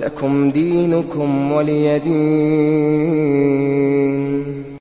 لكم دينكم ولي دين.